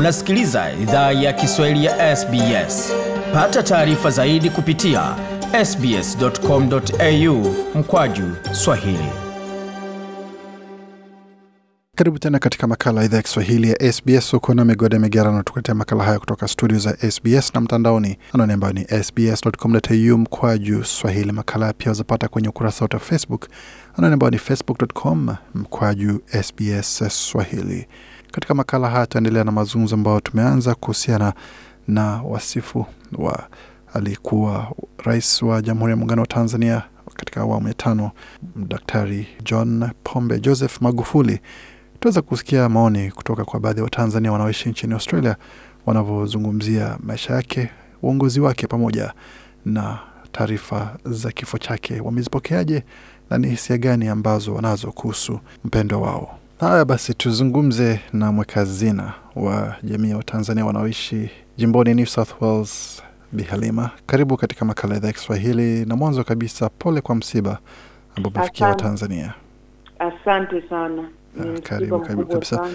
Unasikiliza idhaa ya Kiswahili ya SBS. Pata taarifa zaidi kupitia sbs.com.au mkwaju swahili. Karibu tena katika makala idhaa ya Kiswahili ya SBS. Uko na migode migerano, tukuletea makala haya kutoka studio za SBS na mtandaoni, anwani ambayo ni sbs.com.au mkwaju swahili. Makala pia wazapata kwenye ukurasa wetu wa Facebook, anwani ambayo ni facebook.com mkwaju SBS Swahili. Katika makala haya tutaendelea na mazungumzo ambayo tumeanza kuhusiana na wasifu wa aliyekuwa rais wa Jamhuri ya Muungano wa Tanzania katika awamu ya tano, Daktari John Pombe Joseph Magufuli. Tuweza kusikia maoni kutoka kwa baadhi ya Watanzania wanaoishi nchini Australia wanavyozungumzia maisha yake, uongozi wake, pamoja na taarifa za kifo chake. Wamezipokeaje na ni hisia gani ambazo wanazo kuhusu mpendwa wao? Haya basi, tuzungumze na mweka hazina wa jamii ya Watanzania wanaoishi jimboni New South Wales, Bi Halima. Karibu katika makala idhaa ya Kiswahili, na mwanzo kabisa, pole kwa msiba ambao umefikia. Watanzania. Asante sana. Ah, karibu, karibu kabisa.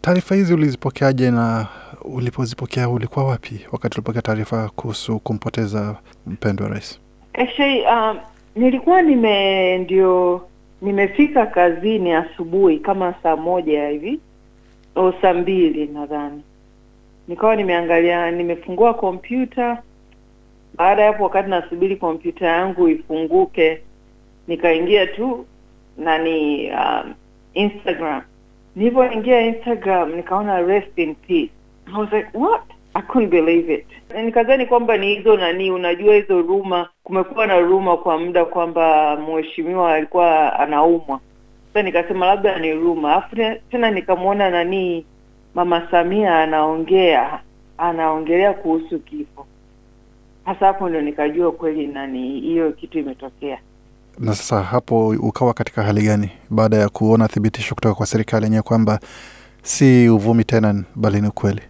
Taarifa hizi ulizipokeaje, na ulipozipokea ulikuwa wapi wakati ulipokea taarifa kuhusu kumpoteza mpendwa rais? Actually, um, nilikuwa nime ndio nimefika kazini asubuhi kama saa moja hivi au saa mbili nadhani, nikawa nimeangalia, nimefungua kompyuta. Baada ya hapo, wakati nasubiri kompyuta yangu ifunguke, nikaingia tu nani um, Instagram. Nilivyoingia Instagram nikaona rest in peace. I was like what? I couldn't believe it. Nikadhani kwamba ni hizo nani, unajua hizo ruma, kumekuwa na ruma kwa muda kwamba mheshimiwa alikuwa anaumwa. Sasa nikasema labda ni ruma, alafu tena nikamwona nani, mama Samia anaongea anaongelea kuhusu kifo. Hasa hapo ndio nikajua kweli nani, hiyo kitu imetokea. Na sasa hapo ukawa katika hali gani baada ya kuona thibitisho kutoka kwa serikali yenyewe kwamba si uvumi tena, bali ni ukweli?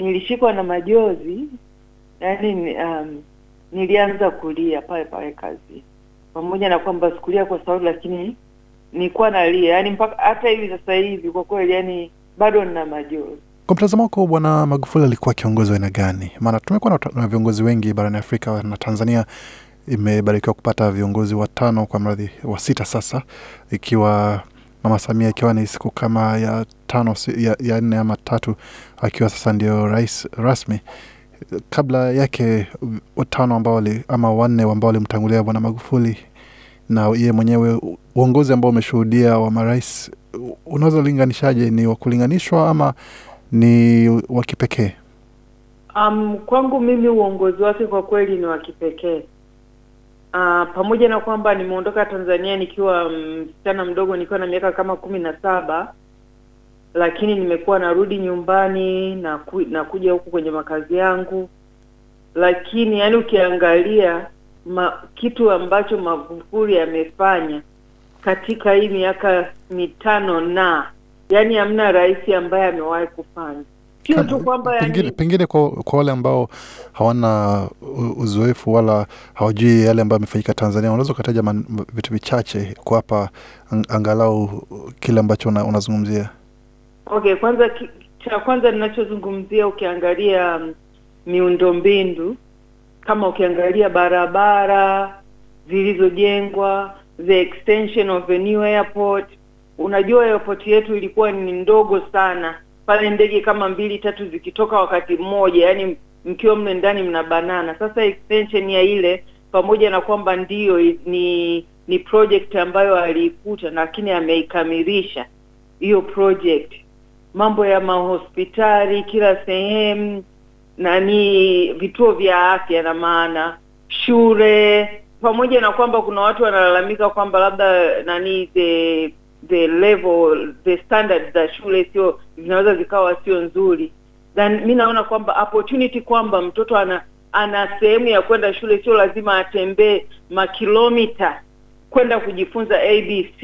Nilishikwa na majozi yaani um, nilianza kulia pale pale kazi. Pamoja na kwamba sikulia kwa sauti lakini nilikuwa nalia. Yaani mpaka hata hivi sasa hivi kwa kweli yani bado nina majozi. Kwa mtazamo wako, Bwana Magufuli alikuwa kiongozi wa aina gani? Maana tumekuwa na viongozi wengi barani Afrika na Tanzania imebarikiwa kupata viongozi watano kwa mradhi wa sita sasa, ikiwa Mama Samia ikiwa ni siku kama ya tano ya, nne ama tatu, akiwa sasa ndio rais rasmi. Kabla yake watano ambao ama wanne ambao walimtangulia Bwana Magufuli na yeye mwenyewe, uongozi ambao umeshuhudia wa marais, unaweza linganishaje? Ni wa kulinganishwa ama ni wa kipekee? um, kwangu mimi uongozi wake kwa kweli ni wa kipekee uh, pamoja na kwamba nimeondoka Tanzania nikiwa msichana mdogo nikiwa na miaka kama kumi na saba lakini nimekuwa narudi nyumbani na ku, na kuja huku kwenye makazi yangu. Lakini yani ukiangalia ma, kitu ambacho Magufuli amefanya katika hii miaka mitano na yani hamna rais ambaye amewahi kufanya sio tu kwamba pengine, pengine kwa, kwa wale ambao hawana uzoefu wala hawajui yale ambayo amefanyika Tanzania, unaweza ukataja vitu vichache kuwapa angalau kile ambacho una- unazungumzia. Okay, kwanza ki- cha kwanza ninachozungumzia ukiangalia mm, miundombinu kama ukiangalia barabara zilizojengwa, the extension of the new airport. Unajua airport yetu ilikuwa ni ndogo sana, pale ndege kama mbili tatu zikitoka wakati mmoja, yani mkiwa mle ndani mna banana. Sasa extension ya ile pamoja na kwamba ndiyo ni ni project ambayo aliikuta, lakini ameikamilisha hiyo project mambo ya mahospitali kila sehemu nani vituo vya afya na maana shule pamoja na kwamba kuna watu wanalalamika kwamba labda nani the the level the standard za shule sio zinaweza zikawa sio nzuri then mi naona kwamba opportunity kwamba mtoto ana ana sehemu ya kwenda shule sio lazima atembee makilomita kwenda kujifunza abc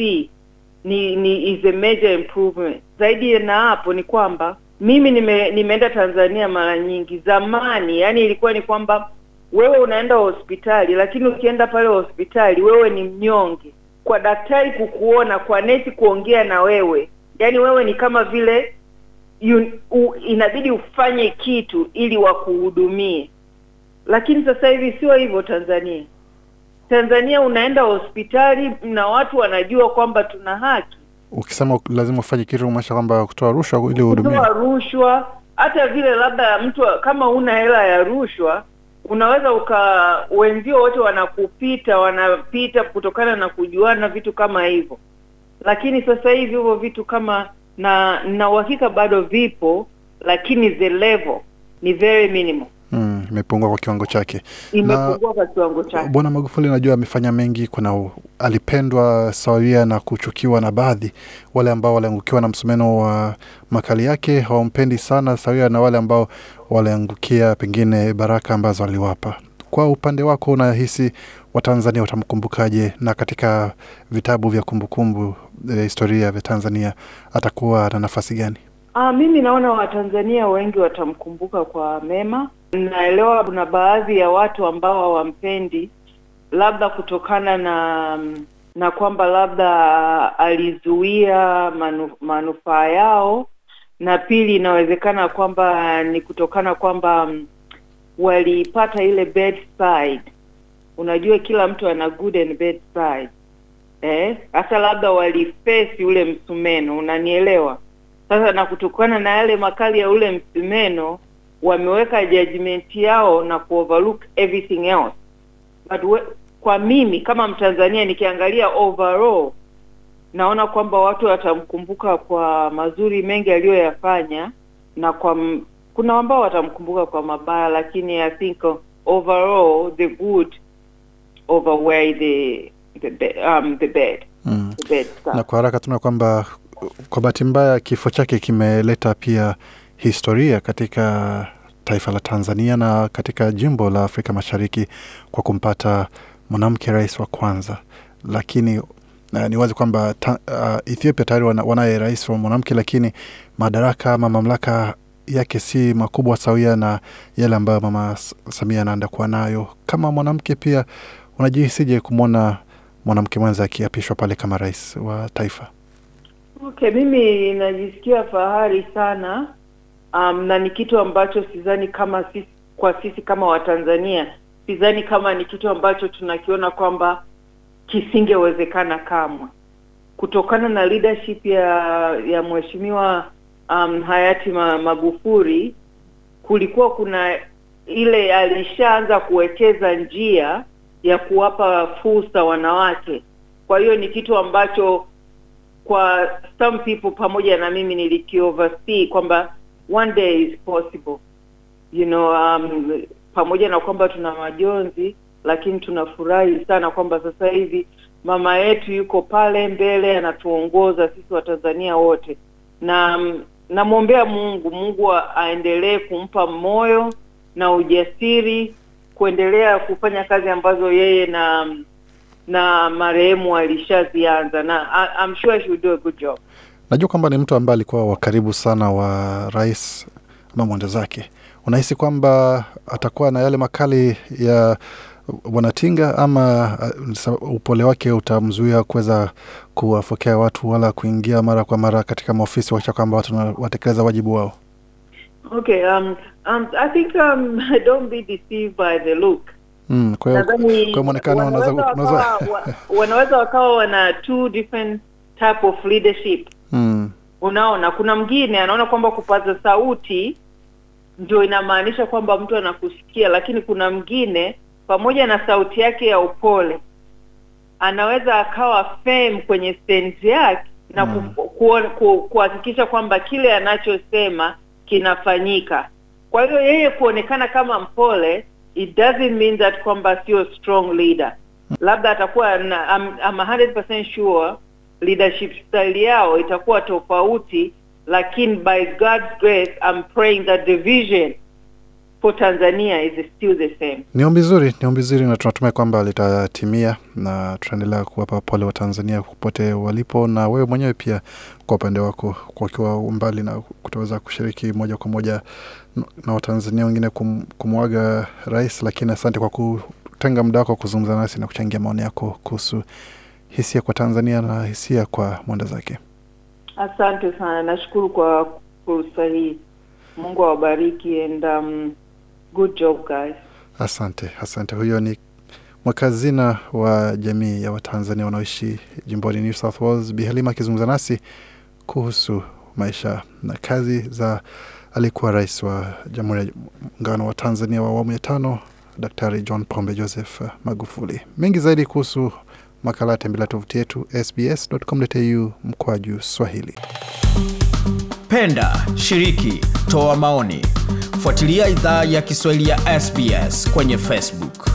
ni ni is a major improvement. Zaidi na hapo ni kwamba mimi nime, nimeenda Tanzania mara nyingi. Zamani yani ilikuwa ni kwamba wewe unaenda hospitali, lakini ukienda pale hospitali wewe ni mnyonge. Kwa daktari kukuona, kwa nesi kuongea na wewe, yani wewe ni kama vile you, u, inabidi ufanye kitu ili wakuhudumie, lakini sasa hivi sio hivyo Tanzania. Tanzania unaenda hospitali na watu wanajua kwamba tuna haki Ukisema lazima ufanye kitu kumaanisha kwamba kutoa rushwa ili kutoa rushwa. Hata vile labda mtu kama una hela ya rushwa, unaweza uka wenzio wote wanakupita wanapita kutokana na kujuana vitu kama hivyo, lakini sasa hivi hivyo vitu kama na na uhakika bado vipo, lakini the level ni very minimal, Mm, imepungua kwa kiwango chake. imepungua kwa kiwango chake. Bwana Magufuli najua amefanya mengi. Kuna alipendwa sawia na kuchukiwa na baadhi, wale ambao waliangukiwa na msumeno wa makali yake hawampendi sana, sawia na wale ambao waliangukia pengine baraka ambazo aliwapa. Kwa upande wako, unahisi Watanzania watamkumbukaje? Na katika vitabu vya kumbukumbu vya historia vya Tanzania atakuwa na nafasi gani? Aa, mimi naona Watanzania wengi watamkumbuka kwa mema. Naelewa kuna baadhi ya watu ambao hawampendi, labda kutokana na na kwamba labda alizuia manu, manufaa yao, na pili inawezekana kwamba ni kutokana kwamba mm, walipata ile bedside. Unajua kila mtu ana good and bad side eh, hata labda walifesi ule msumeno, unanielewa? Sasa na kutokana na yale makali ya ule msumeno wameweka judgment yao na kuoverlook everything else. But we, kwa mimi kama Mtanzania nikiangalia overall naona kwamba watu watamkumbuka kwa mazuri mengi aliyoyafanya na kwa kuna ambao watamkumbuka kwa mabaya, lakini I think overall the good overweigh the the ba- um, the bad Mm. the bad stuff. na kwa haraka tuna kwamba kwa bahati mbaya kifo chake kimeleta pia historia katika taifa la Tanzania na katika jimbo la Afrika Mashariki kwa kumpata mwanamke rais wa kwanza, lakini uh, ni wazi kwamba uh, Ethiopia tayari wana, wanaye rais wa mwanamke, lakini madaraka ama mamlaka yake si makubwa sawia na yale ambayo mama Samia anaenda kuwa nayo. Kama mwanamke pia unajihisije kumwona mwanamke mwenza akiapishwa pale kama rais wa taifa? Okay, mimi najisikia fahari sana um, na ni kitu ambacho sidhani kama sisi, kwa sisi kama Watanzania sidhani kama ni kitu ambacho tunakiona kwamba kisingewezekana kamwe, kutokana na leadership ya ya mheshimiwa um, hayati magufuri. Kulikuwa kuna ile alishaanza kuwekeza njia ya kuwapa fursa wanawake. Kwa hiyo ni kitu ambacho kwa some people pamoja na mimi nilikioversee kwamba one day is possible you know um, pamoja na kwamba tuna majonzi lakini tunafurahi sana kwamba sasa hivi mama yetu yuko pale mbele anatuongoza sisi watanzania wote na namwombea mungu mungu aendelee kumpa moyo na ujasiri kuendelea kufanya kazi ambazo yeye na na marehemu alishazianza na I'm sure she will do a good job. Najua kwamba ni mtu ambaye alikuwa wa karibu sana wa rais ama mwende zake. Unahisi kwamba atakuwa na yale makali ya bwana Tinga ama uh, upole wake utamzuia kuweza kuwafokea watu wala kuingia mara kwa mara katika maofisi wakisha kwamba watu watekeleza wajibu wao? Okay, um, um, I think um, don't be deceived by the look. Mm, kwa hiyo kwa mwonekano wanaweza unaweza wanaweza wakawa wana two different type of leadership. mm, Unaona, kuna mwingine anaona kwamba kupaza sauti ndio inamaanisha kwamba mtu anakusikia, lakini kuna mwingine pamoja na sauti yake ya upole anaweza akawa firm kwenye stance yake na kuhakikisha ku- ku- kwamba kile anachosema kinafanyika. Kwa hiyo yeye kuonekana kama mpole it doesn't mean that kwamba sio strong leader. Labda atakuwa na, I'm, I'm 100% sure leadership style yao itakuwa tofauti, lakini by God's grace I'm praying that the vision for Tanzania is still the same. Ni ombi zuri, ni ombi zuri na tunatumai kwamba litatimia, na tutaendelea kuwapa pole wa Tanzania popote walipo, na wewe mwenyewe pia kwa upande wako, kwa ukiwa umbali na kutoweza kushiriki moja kwa moja na Watanzania wengine kum, kumwaga rais, lakini asante kwa kutenga muda wako kuzungumza nasi na kuchangia maoni yako kuhusu hisia kwa Tanzania na hisia kwa mwenda zake. Asante sana, nashukuru kwa fursa hii. Mungu awabariki and um, good job guys. Asante, asante. Huyo ni mwakazina wa jamii ya Watanzania wanaoishi jimboni New South Wales, Bi Halima akizungumza nasi kuhusu maisha na kazi za aliyekuwa rais wa Jamhuri ya Muungano wa Tanzania wa awamu ya tano, Daktari John Pombe Joseph Magufuli. Mengi zaidi kuhusu makala tembelea tovuti yetu sbs.com.au mkwaju Swahili. Penda, shiriki, toa maoni. Fuatilia idhaa ya Kiswahili ya SBS kwenye Facebook.